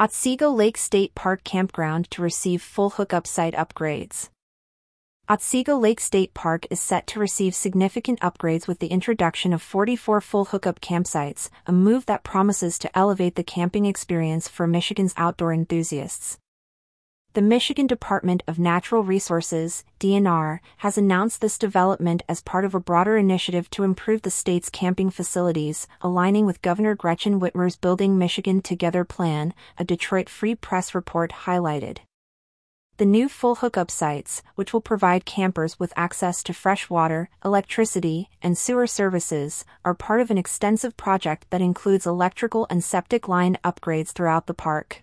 Otsego Lake State Park Campground to receive full hookup site upgrades. Otsego Lake State Park is set to receive significant upgrades with the introduction of 44 full hookup campsites, a move that promises to elevate the camping experience for Michigan's outdoor enthusiasts. The Michigan Department of Natural Resources, DNR, has announced this development as part of a broader initiative to improve the state's camping facilities, aligning with Governor Gretchen Whitmer's Building Michigan Together plan, a Detroit Free Press report highlighted. The new full hookup sites, which will provide campers with access to fresh water, electricity, and sewer services, are part of an extensive project that includes electrical and septic line upgrades throughout the park.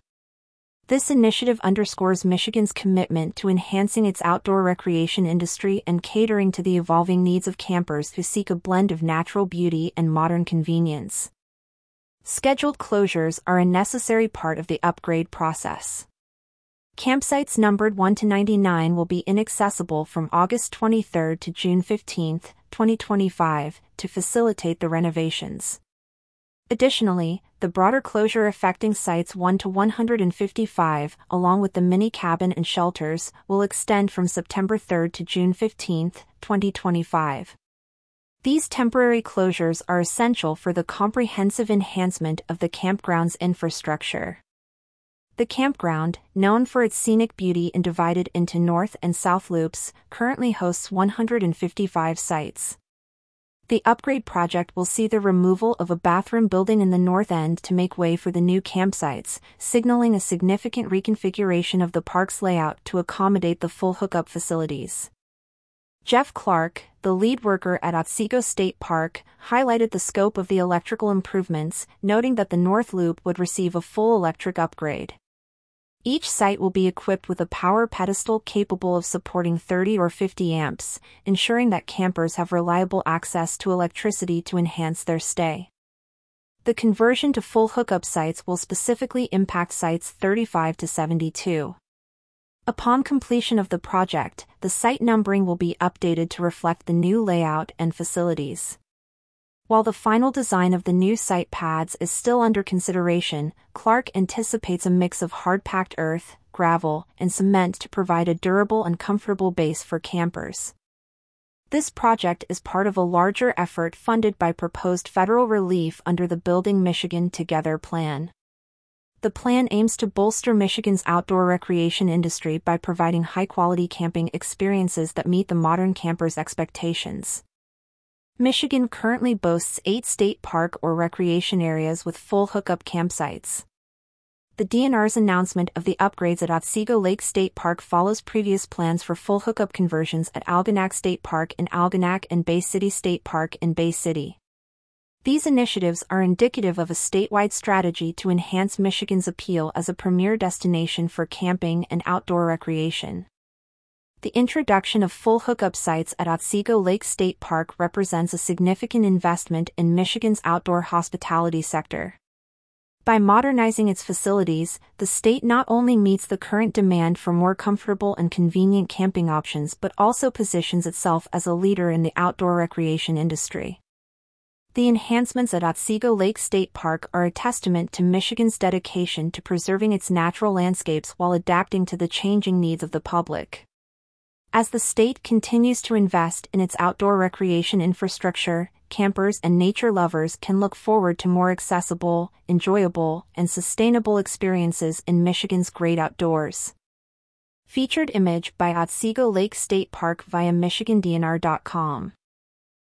This initiative underscores Michigan's commitment to enhancing its outdoor recreation industry and catering to the evolving needs of campers who seek a blend of natural beauty and modern convenience. Scheduled closures are a necessary part of the upgrade process. Campsites numbered 1 to 99 will be inaccessible from August 23 to June 15, 2025, to facilitate the renovations. Additionally, the broader closure affecting sites 1 to 155, along with the mini cabin and shelters, will extend from September 3 to June 15, 2025. These temporary closures are essential for the comprehensive enhancement of the campground's infrastructure. The campground, known for its scenic beauty and divided into north and south loops, currently hosts 155 sites. The upgrade project will see the removal of a bathroom building in the north end to make way for the new campsites, signaling a significant reconfiguration of the park's layout to accommodate the full hookup facilities. Jeff Clark, the lead worker at Otsego State Park, highlighted the scope of the electrical improvements, noting that the North Loop would receive a full electric upgrade. Each site will be equipped with a power pedestal capable of supporting 30 or 50 amps, ensuring that campers have reliable access to electricity to enhance their stay. The conversion to full hookup sites will specifically impact sites 35 to 72. Upon completion of the project, the site numbering will be updated to reflect the new layout and facilities. While the final design of the new site pads is still under consideration, Clark anticipates a mix of hard-packed earth, gravel, and cement to provide a durable and comfortable base for campers. This project is part of a larger effort funded by proposed federal relief under the Building Michigan Together plan. The plan aims to bolster Michigan's outdoor recreation industry by providing high-quality camping experiences that meet the modern camper's expectations. Michigan currently boasts eight state park or recreation areas with full hookup campsites. The DNR's announcement of the upgrades at Otsego Lake State Park follows previous plans for full hookup conversions at Algonac State Park in Algonac and Bay City State Park in Bay City. These initiatives are indicative of a statewide strategy to enhance Michigan's appeal as a premier destination for camping and outdoor recreation the introduction of full hookup sites at Otsego Lake State Park represents a significant investment in Michigan's outdoor hospitality sector. By modernizing its facilities, the state not only meets the current demand for more comfortable and convenient camping options but also positions itself as a leader in the outdoor recreation industry. The enhancements at Otsego Lake State Park are a testament to Michigan's dedication to preserving its natural landscapes while adapting to the changing needs of the public. As the state continues to invest in its outdoor recreation infrastructure, campers and nature lovers can look forward to more accessible, enjoyable, and sustainable experiences in Michigan's great outdoors. Featured image by Otsego Lake State Park via MichiganDNR.com.